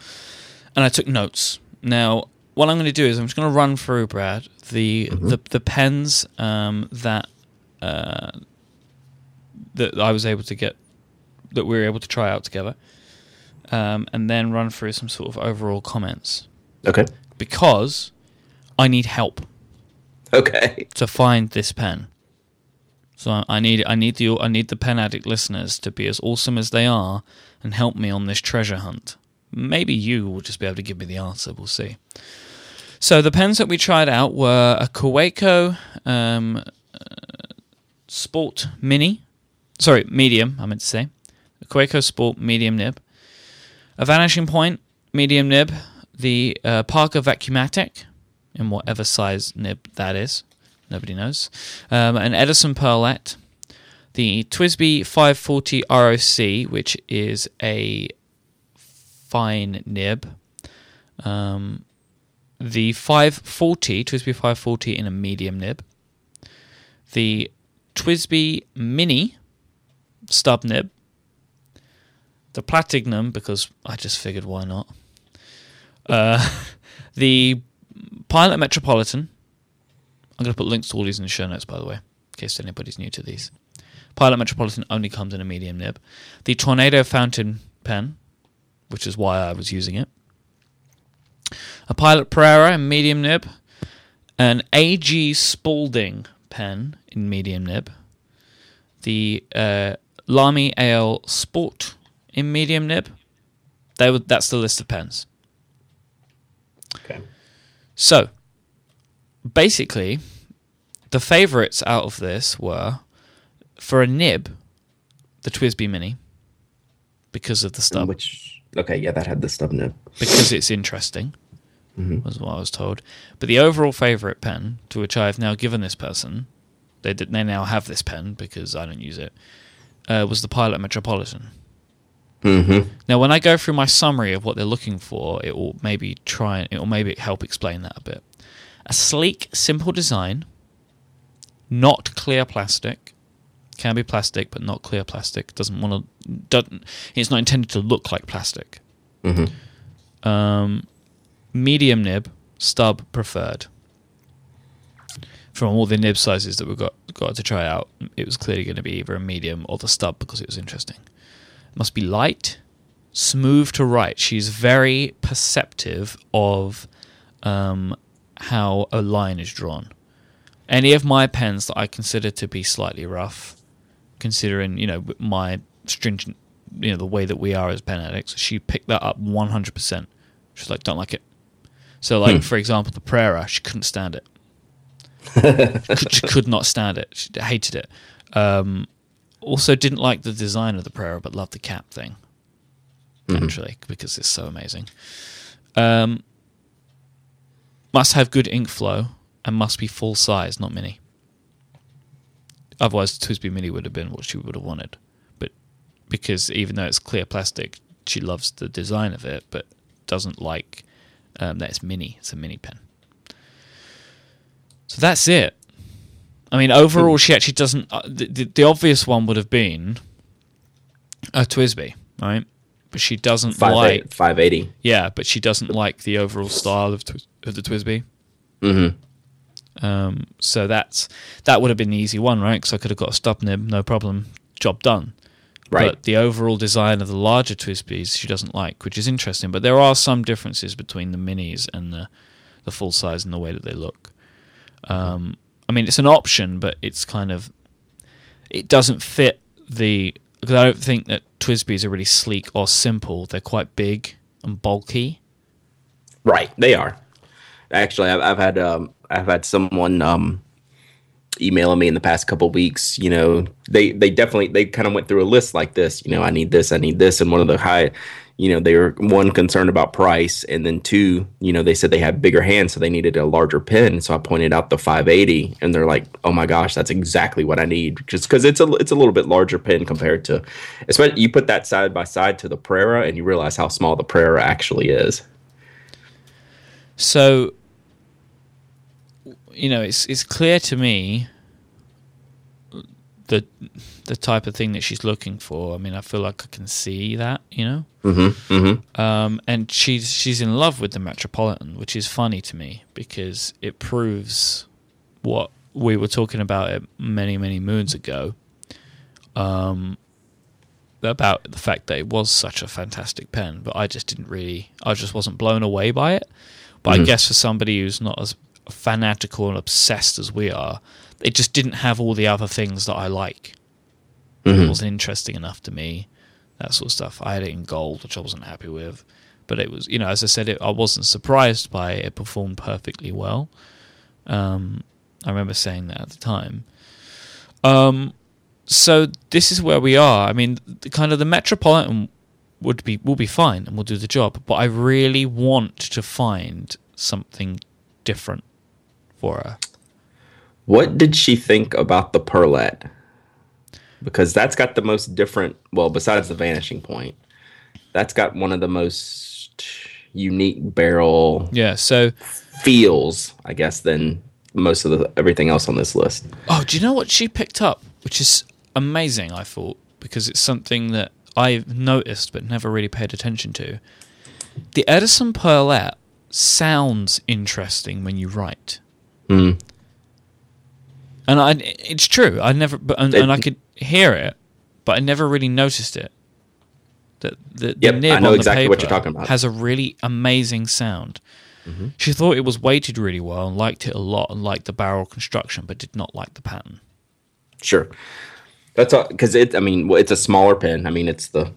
and I took notes. Now, what I'm going to do is I'm just going to run through, Brad, the the, the pens um, that uh, that I was able to get, that we were able to try out together, um, and then run through some sort of overall comments Okay. because I need help Okay. to find this pen. So I need I need the I need the pen addict listeners to be as awesome as they are and help me on this treasure hunt. Maybe you will just be able to give me the answer. We'll see. So the pens that we tried out were a Kaweco um, uh, Sport Mini, sorry medium. I meant to say a Kaweco Sport medium nib, a Vanishing Point medium nib, the uh, Parker Vacumatic in whatever size nib that is. Nobody knows. Um, an Edison Pearlette, the TWSBI 540 ROC, which is a fine nib. Um, the 540, TWSBI 540 in a medium nib. The TWSBI Mini stub nib. The Platignum, because I just figured why not. Uh, the Pilot Metropolitan. I'm going to put links to all these in the show notes, by the way, in case anybody's new to these. Pilot Metropolitan only comes in a medium nib. The Tornado Fountain Pen, which is why I was using it. A Pilot Prera in medium nib. An AG Spalding pen in medium nib. The uh, Lamy AL Sport in medium nib. Would, that's the list of pens. So, basically, the favourites out of this were for a nib, the TWSBI Mini, because of the stub, Which okay, yeah, that had the stub nib. because it's interesting, was what I was told. But the overall favourite pen, to which I have now given this person, they they now have this pen because I don't use it, uh, was the Pilot Metropolitan. Mm-hmm. Now, when I go through my summary of what they're looking for, it will maybe try it will maybe help explain that a bit. A sleek, simple design, not clear plastic. Can be plastic, but not clear plastic. Doesn't want to. Doesn't. It's not intended to look like plastic. Mm-hmm. Um, medium nib, stub preferred. From all the nib sizes that we got got to try out, it was clearly going to be either a medium or the stub because it was interesting. Must be light, smooth to write. She's very perceptive of um, how a line is drawn. Any of my pens that I consider to be slightly rough, considering you know my stringent, you know the way that we are as pen addicts, she picked that up one hundred percent. She's like, don't like it. So, like for example, the Prera, she couldn't stand it. could, she could not stand it. She hated it. Um, also, didn't like the design of the Prera, but loved the cap thing. Naturally, because it's so amazing. Um, must have good ink flow and must be full size, not mini. Otherwise, the TWSBI Mini would have been what she would have wanted. But because even though it's clear plastic, she loves the design of it, but doesn't like um, that it's mini. It's a mini pen. So that's it. I mean, overall, she actually doesn't. Uh, the, the, the obvious one would have been a TWSBI, right? But she doesn't Five like. eight, 580. Yeah, but she doesn't like the overall style of, Twi- of the TWSBI. Mm-hmm. Um, so that's that would have been the easy one, right? Because I could have got a stub nib, no problem, job done. Right. But the overall design of the larger TWSBIs she doesn't like, which is interesting. But there are some differences between the minis and the the full size and the way that they look. Um, I mean, it's an option, but it's kind of it doesn't fit the because I don't think that TWSBIs are really sleek or simple. They're quite big and bulky. Right, they are. Actually, I've, I've had um, I've had someone um, emailing me in the past couple weeks. You know, they they definitely they kind of went through a list like this. You know, I need this, I need this, and one of the high, you know, they were one concerned about price, and then two, you know, they said they had bigger hands, so they needed a larger pin. So I pointed out the 580, and they're like, "Oh my gosh, that's exactly what I need," just because it's a it's a little bit larger pin compared to, especially you put that side by side to the Prera, and you realize how small the Prera actually is. So, you know, it's it's clear to me the the type of thing that she's looking for. I mean, I feel like I can see that, you know. Mm-hmm. Mm-hmm. Um, and she's she's in love with the Metropolitan, which is funny to me because it proves what we were talking about it many many moons ago. Um, about the fact that it was such a fantastic pen, but I just didn't really, I just wasn't blown away by it. But I Mhm. guess for somebody who's not as fanatical and obsessed as we are, it just didn't have all the other things that I like. It Mhm. wasn't interesting enough to me, that sort of stuff. I had it in gold, which I wasn't happy with. But it was, you know, as I said, it, I wasn't surprised by it. It performed perfectly well. Um, I remember saying that at the time. Um, so this is where we are. I mean, the, kind of the Metropolitan would be will be fine and will do the job, but I really want to find something different for her. What did she think about the Pearlette? Because that's got the most different. Well, besides the vanishing point, that's got one of the most unique barrel Yeah. So, feels, I guess, than most of the everything else on this list. oh, do you know what she picked up, which is amazing? I thought because it's something that I've noticed but never really paid attention to. The Edison Pearlette sounds interesting when you write. Mm. And I, it's true. I never, but and, and I could hear it, but I never really noticed it. That the, the Yep, nib I know on the exactly what you're paper talking about. Has a really amazing sound. Mm-hmm. She thought it was weighted really well and liked it a lot and liked the barrel construction, but did not like the pattern. Sure, that's because it. I mean, it's a smaller pin. I mean, it's the.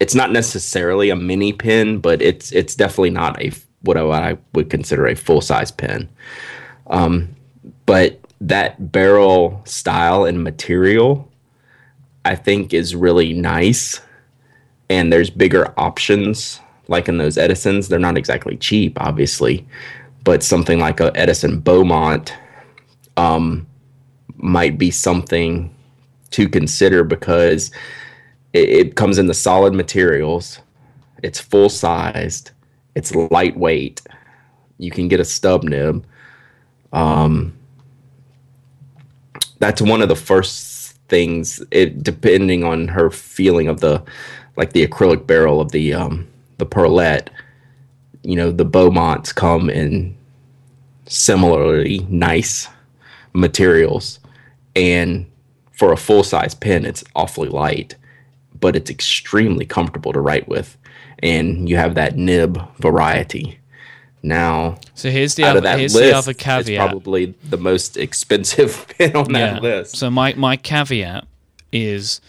It's not necessarily a mini pin, but it's it's definitely not a what I, what I would consider a full size pin. Um, but that barrel style and material, I think, is really nice. And there's bigger options, like in those Edisons. They're not exactly cheap, obviously, but something like a Edison Beaumont um, might be something to consider because it, it comes in the solid materials. It's full sized. It's lightweight. You can get a stub nib. Um, that's one of the first things. It depending on her feeling of the, like the acrylic barrel of the um, the Pearlette. You know, the Beaumonts come in similarly nice materials, and for a full size pen, it's awfully light, but it's extremely comfortable to write with, and you have that nib variety. Now, So here's the other here's list, the other it's caveat. probably the most expensive pen on that list. So my my caveat is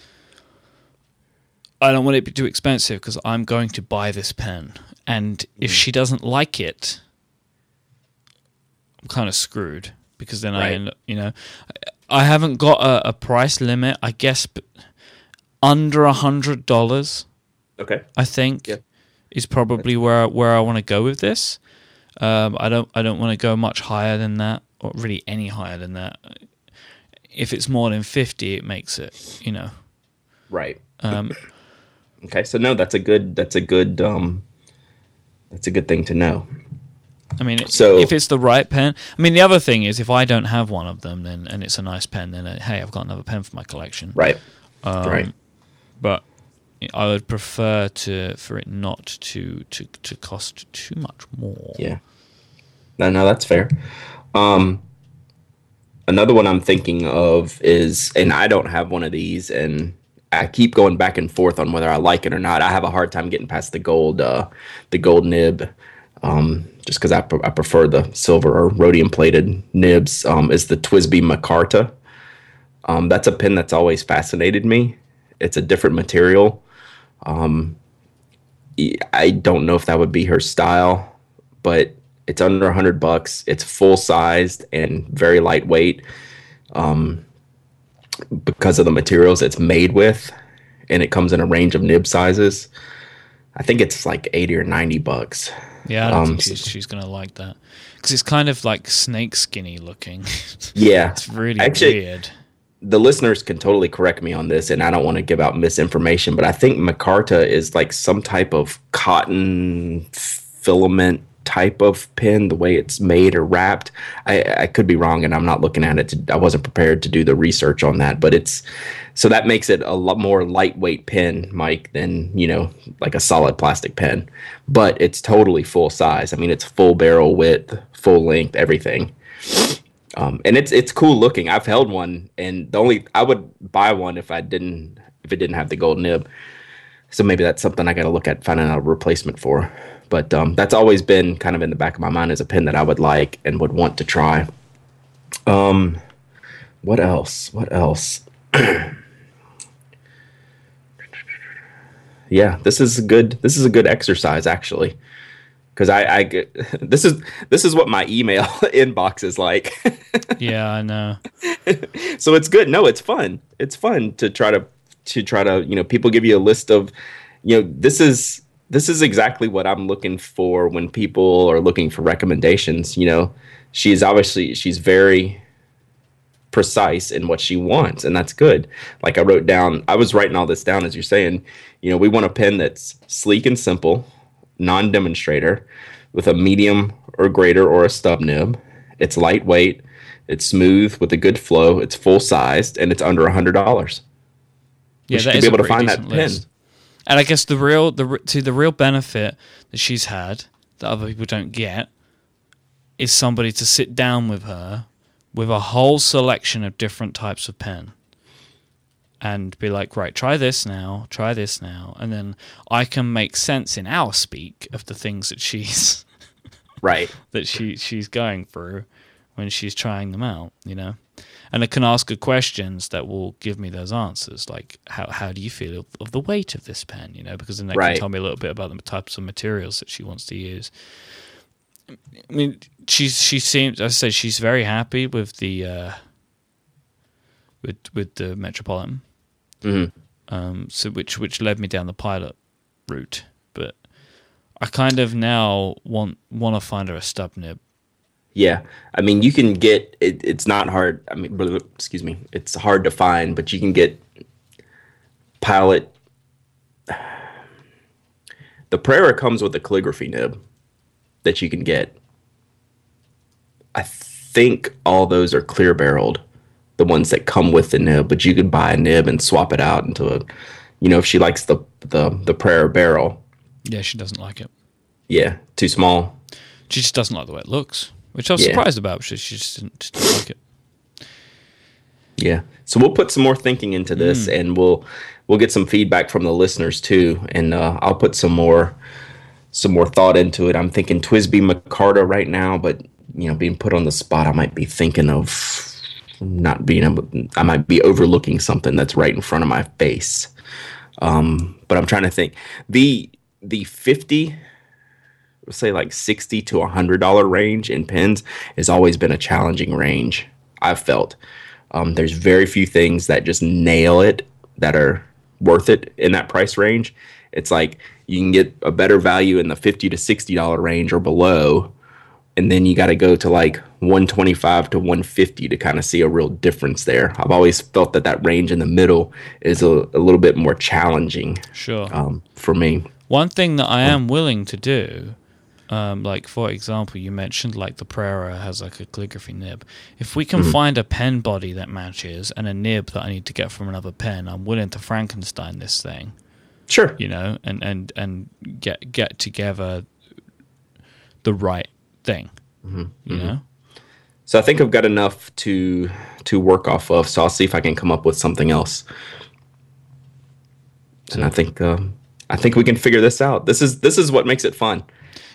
I don't want it to be too expensive because I'm going to buy this pen, and if Mm. she doesn't like it, I'm kind of screwed because then I end up, you know, I I haven't got a, a price limit. I guess under a hundred dollars. Okay. I think Yeah. is probably where where I want to go with this. Um, I don't I don't want to go much higher than that, or really any higher than that. If it's more than fifty, it makes it you know. Right. Um, Okay. So no, that's a good. That's a good. Um, that's a good thing to know. I mean, So- if it's the right pen, I mean, the other thing is if I don't have one of them, then and it's a nice pen, then uh, hey, I've got another pen for my collection. Right. Um, right. But I would prefer to for it not to to to cost too much more. Yeah. No, no, that's fair. Um, another one I'm thinking of is, and I don't have one of these, and I keep going back and forth on whether I like it or not. I have a hard time getting past the gold, uh, the gold nib, um, just because I, pre- I prefer the silver or rhodium plated nibs. Um, is the TWSBI Micarta. Um, that's a pen that's always fascinated me. It's a different material. Um, I don't know if that would be her style, but it's under 100 bucks. It's full sized and very lightweight um, because of the materials it's made with, and it comes in a range of nib sizes. I think it's like 80 or 90 bucks. Yeah, I don't Um, think she's, she's gonna like that because it's kind of like snake skinny looking. Yeah. it's really Actually- weird. The listeners can totally correct me on this, and I don't want to give out misinformation, but I think Micarta is like some type of cotton filament type of pin, the way it's made or wrapped. I, I could be wrong, and I'm not looking at it. To, I wasn't prepared to do the research on that, but it's so that makes it a lot more lightweight pen, Myke, than you know, like a solid plastic pen. But it's totally full size. I mean, it's full barrel width, full length, everything. Um, and it's it's cool looking. I've held one, and the only I would buy one if I didn't if it didn't have the gold nib. So maybe that's something I got to look at finding a replacement for. But um, that's always been kind of in the back of my mind as a pen that I would like and would want to try. Um, what else? What else? yeah, this is a good. This is a good exercise actually, because I, I get this is this is what my email inbox is like. Yeah, I know. so it's good. No, it's fun. It's fun to try to to try to you know people give you a list of you know this is this is exactly what I'm looking for when people are looking for recommendations. You know, she's obviously she's very precise in what she wants, and that's good. Like I wrote down, I was writing all this down as you're saying. You know, we want a pen that's sleek and simple, non-demonstrator, with a medium or greater or a stub nib. It's lightweight. It's smooth with a good flow. It's full sized, and it's under a hundred dollars. Yeah, should be able to find that decent pen. And I guess the real the to the real benefit that she's had that other people don't get is somebody to sit down with her with a whole selection of different types of pen and be like, right, try this now, try this now, and then I can make sense in our speak of the things that she's Right. that she she's going through when she's trying them out, you know. And I can ask her questions that will give me those answers, like how how do you feel of, of the weight of this pen, you know, because then they Right. can tell me a little bit about the types of materials that she wants to use. I mean, she's she seems, as I say, she's very happy with the uh, with with the Metropolitan, Mhm. um, so which which led me down the pilot route, but I kind of now want want to find her a stub nib. Yeah. I mean, you can get it, it's not hard. I mean, excuse me. It's hard to find, but you can get pilot. The Prera comes with a calligraphy nib that you can get. I think all those are clear barreled, the ones that come with the nib, but you could buy a nib and swap it out into a, you know, if she likes the the the Prera barrel, Yeah, she doesn't like it. yeah, too small. She just doesn't like the way it looks, which I was Yeah. surprised about. She, she just didn't, just didn't like it. Yeah. So we'll put some more thinking into this, and we'll we'll get some feedback from the listeners too, and uh, I'll put some more some more thought into it. I'm thinking TWSBI Micarta right now, but you know, being put on the spot, I might be thinking of not being able. I might be overlooking something that's right in front of my face. Um, but I'm trying to think the the fifty say like 60 to a hundred dollar range in pens has always been a challenging range i've felt um, there's very few things that just nail it that are worth it in that price range it's like you can get a better value in the 50 to 60 dollar range or below and then you got to go to like 125 to 150 to kind of see a real difference there i've always felt that that range in the middle is a, a little bit more challenging Sure. um, for me One thing that I am willing to do um, like for example, you mentioned like the Prera has like a calligraphy nib. If we can Mm-hmm. find a pen body that matches and a nib that I need to get from another pen, I'm willing to Frankenstein this thing, Sure. you know, and and and get get together the right thing, Mm-hmm. you know. So I think I've got enough to to work off of. So I'll see if I can come up with something else. And I think um, I think we can figure this out. This is this is what makes it fun.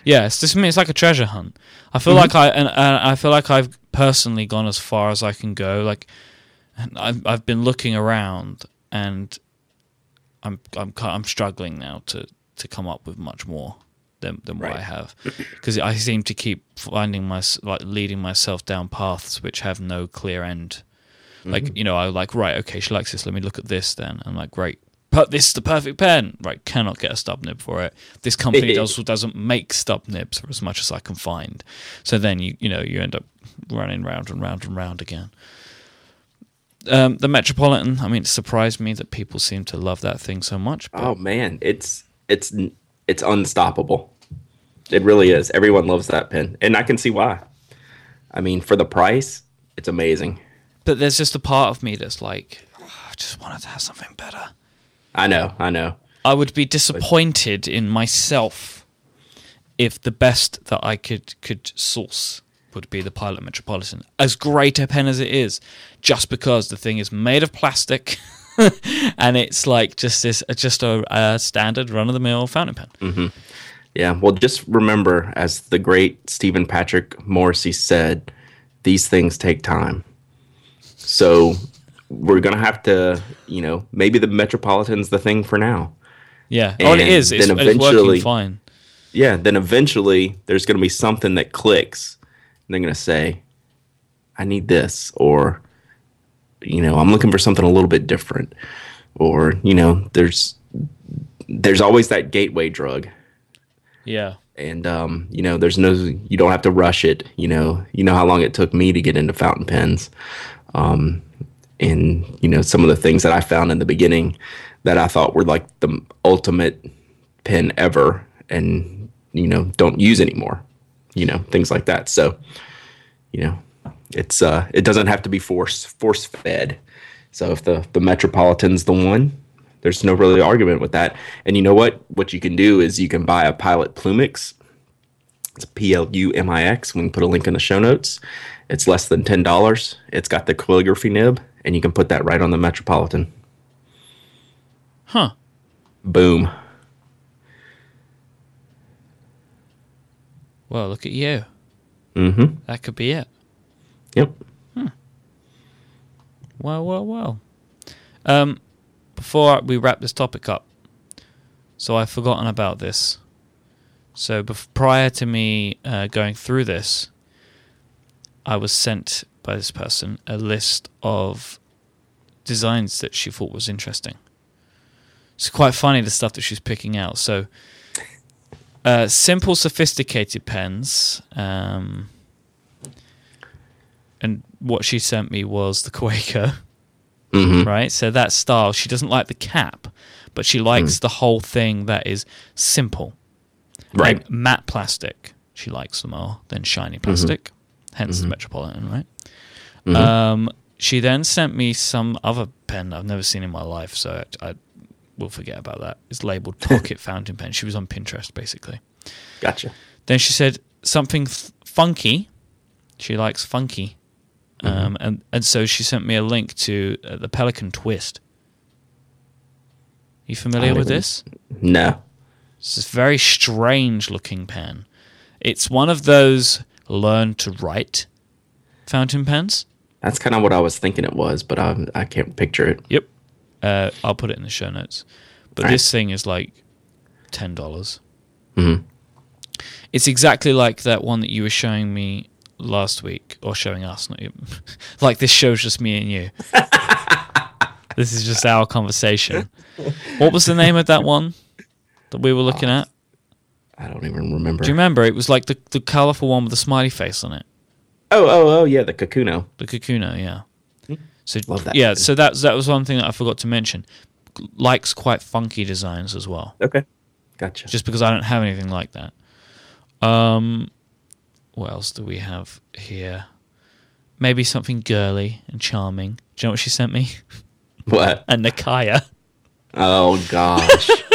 Yeah, it's just I mean, it's like a treasure hunt. I Mm-hmm. feel like I and, and I feel like I've personally gone as far as I can go. Like, I've I've been looking around, and I'm I'm I'm struggling now to to come up with much more than than what Right. I have because I seem to keep finding my like leading myself down paths which have no clear end. Mm-hmm. Like you know, I like right, okay, she likes this. Let me look at this. Then I'm like, great, but this is the perfect pen. Right, cannot get a stub nib for it. This company does doesn't make stub nibs for as much as I can find. So then you you know you end up running round and round and round again. Um, the Metropolitan. I mean, it surprised me that people seem to love that thing so much. But Oh man, it's it's it's unstoppable. It really is. Everyone loves that pen, and I can see why. I mean, for the price, it's amazing. but there's just a part of me that's like, "Oh, I just wanted to have something better. I know, I know. I would be disappointed in myself if the best that I could could source would be the Pilot Metropolitan. As great a pen as it is, just because the thing is made of plastic and it's like just this uh, just a, a standard run of the mill fountain pen. Mm-hmm. Yeah, well, just remember, as the great Stephen Patrick Morrissey said, these things take time. So we're gonna have to, you know, maybe the Metropolitan's the thing for now. Yeah. oh, and it And is. It's, then it's working eventually- fine. Yeah, then eventually there's gonna be something that clicks, and they're gonna say, "I need this," or, you know, I'm looking for something a little bit different, or you know, there's there's always that gateway drug. Yeah. and um, you know there's no you don't have to rush it you know. You know how long it took me to get into fountain pens. Um, and you know some of the things that i found in the beginning that i thought were like the ultimate pen ever and you know don't use anymore you know things like that. So you know it's uh it doesn't have to be force force fed so if the the metropolitan's the one there's no really argument with that. And you know what? What you can do is you can buy a pilot plumix. It's p-l-u-m-i-x we can put a link in the show notes. It's less than $10 it's got the calligraphy nib and you can put that right on the metropolitan. Huh. boom. Well, look at you. mm-hmm. That could be it. Yep Well, well, well. Um, before we wrap this topic up, so I've forgotten about this. So bef- prior to me uh, going through this, I was sent by this person a list of designs that she thought was interesting. It's quite funny the stuff that she's picking out. So, uh, simple, sophisticated pens. Um, and what she sent me was the Quaker, mm-hmm right? So that style, she doesn't like the cap, but she likes the whole thing that is simple. right And matte plastic, she likes them more than shiny plastic. Hence the Metropolitan, right? Um, she then sent me some other pen I've never seen in my life, so I, I will forget about that. It's labeled Pocket Fountain Pen. She was on Pinterest, basically. gotcha Then she said something f- funky. She likes funky, um, and and so she sent me a link to uh, the Pelikan Twist. You familiar with this? no It's this very strange looking pen. It's one of those learn to write fountain pens. that's kind of what i was thinking it was but i, I can't picture it Yep. Uh, I'll put it in the show notes. But Right. this thing is like ten dollars. Mhm. It's exactly like that one that you were showing me last week, or showing us. Not you. like this show's just me and you. this is just our conversation. What was the name of that one that we were looking at? i don't even remember Do you remember? It was like the the colorful one with the smiley face on it. oh oh oh yeah the kakuno The Kakuno, yeah. So Love that yeah, so that that was one thing that I forgot to mention. Likes quite funky designs as well. okay gotcha Just because I don't have anything like that. Um, what else do we have here? Maybe something girly and charming. Do you know what she sent me? What? A Nakaya. Oh gosh.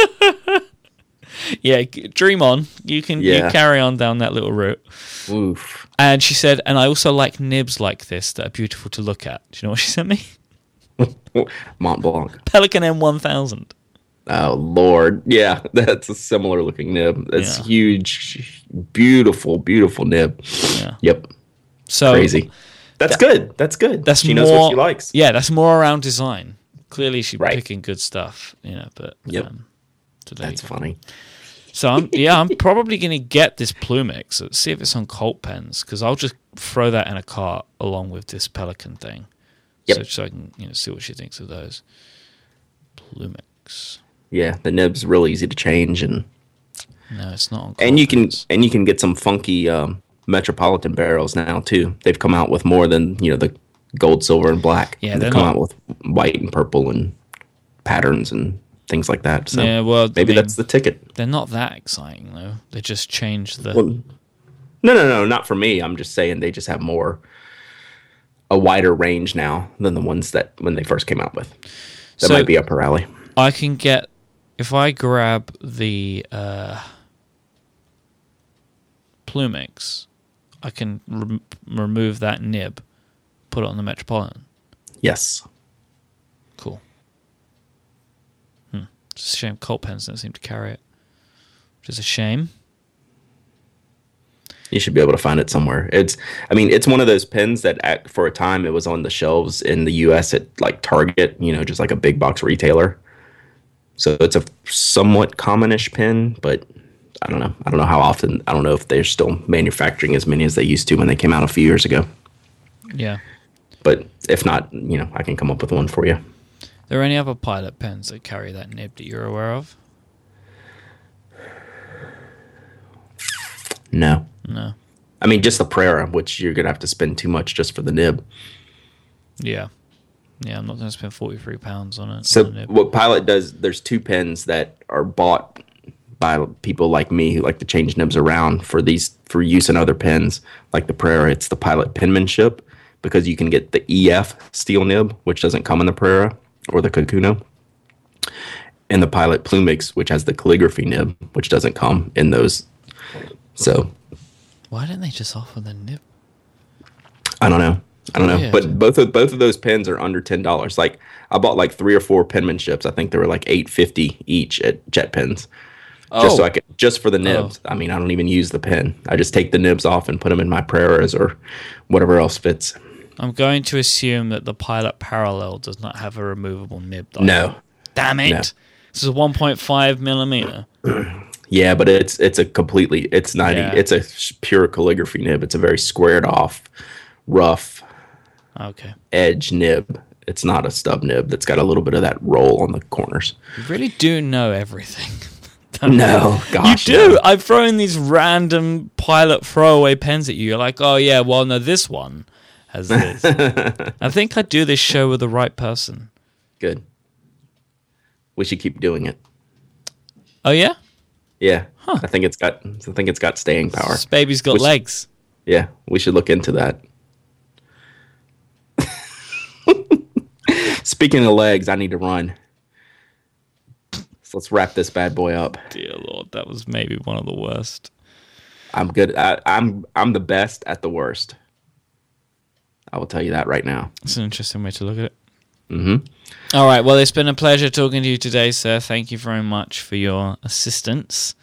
Yeah, dream on. You can you carry on down that little route. Oof. And she said, and I also like nibs like this that are beautiful to look at. Do you know what she sent me? Mont Blanc. Pelikan M1000. Oh Lord. Yeah, that's a similar looking nib. That's Yeah. huge, beautiful, beautiful nib. Yeah. Yep. So Crazy. That's good. That's good. That's she more, knows what she likes. Yeah, that's more around design. Clearly, she's Right. picking good stuff, you know. But Yep. um, so That's funny. So I'm yeah, I'm probably gonna get this Plumix. Let's see if it's on Cult Pens because I'll just throw that in a cart along with this Pelikan thing. Yep. So, so I can you know see what she thinks of those. Plumix. Yeah, the nib's real easy to change, and No, it's not and you can and you can get some funky um, metropolitan barrels now too. They've come out with more than you know the gold, silver, and black. Yeah, they've come not- out with white and purple and patterns and things like that. So Yeah, well, I maybe mean- that's the ticket. They're not that exciting though. They just changed the. Well, no, no, no, not for me. I'm just saying they just have more a wider range now than the ones that when they first came out with. That So- might be up her alley. I can get if I grab the uh, Plumix, I can rem- remove that nib, put it on the Metropolitan. Yes. Cool. Hmm. It's a shame Cult Pens don't seem to carry it, which is a shame. You should be able to find it somewhere. It's, I mean, it's one of those pens that at, for a time it was on the shelves in the U.S. at like Target, you know, just like a big box retailer. So it's a somewhat commonish pen, but I don't know. I don't know how often. I don't know if they're still manufacturing as many as they used to when they came out a few years ago. Yeah. But if not, you know, I can come up with one for you. Are There are any other pilot pens that carry that nib that you're aware of? No. No. I mean, just the Prera, which you're gonna have to spend too much just for the nib. Yeah. Yeah, I'm not going to spend forty three pounds on it. So on what Pilot does, there's two pens that are bought by people like me who like to change nibs around for these for use in other pens, like the Prera. It's the Pilot penmanship because you can get the EF steel nib, which doesn't come in the Prera or the Kakuno, and the Pilot Plumix, which has the calligraphy nib, which doesn't come in those. So Why didn't they just offer the nib? I don't know. I don't know. Weird. But both of both of those pens are under ten dollars. Like I bought like three or four penmanships. I think they were like eight fifty each at Jet Pens. oh. Just so Oh. I could just for the oh. nibs. I mean, I don't even use the pen. I just take the nibs off and put them in my Preras or whatever else fits. I'm going to assume that the Pilot Parallel does not have a removable nib. Though. No. Damn it! No. This is 1.5 millimeter. Yeah, but it's it's a completely it's not Yeah. it's a pure calligraphy nib. It's a very squared off, rough Okay. edge nib. It's not a stub nib that's got a little bit of that roll on the corners. You really do know everything. No, gosh, you do. no. I've thrown these random pilot throwaway pens at you. You're like, oh yeah, well no, this one has this. I think I do this show with the right person. Good. We should keep doing it. Oh yeah, Yeah, huh. I think it's got. I think it's got staying power. this baby's got Which- legs. Yeah, we should look into that. Speaking of legs, I need to run. So let's wrap this bad boy up. Dear Lord, that was maybe one of the worst. I'm good. I, I'm I'm the best at the worst. I will tell you that right now. It's an interesting way to look at it. Mm-hmm. All right. Well, it's been a pleasure talking to you today, sir. Thank you very much for your assistance.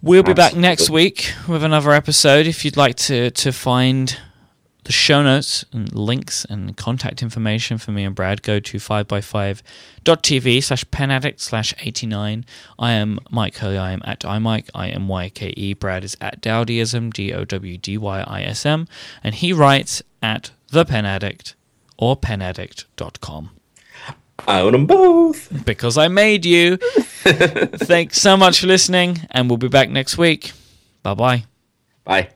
We'll be back next week with another episode. If you'd like to to find the show notes and links and contact information for me and Brad, go to 5by5.tv slash penaddict slash 89. I am Myke Hurley. I am at iMyke. I am Y-K-E. Brad is at Dowdyism, D-O-W-D-Y-I-S-M. And he writes at The Pen Addict or penaddict.com. I own them both. Because I made you. Thanks so much for listening, and we'll be back next week. Bye-bye. Bye.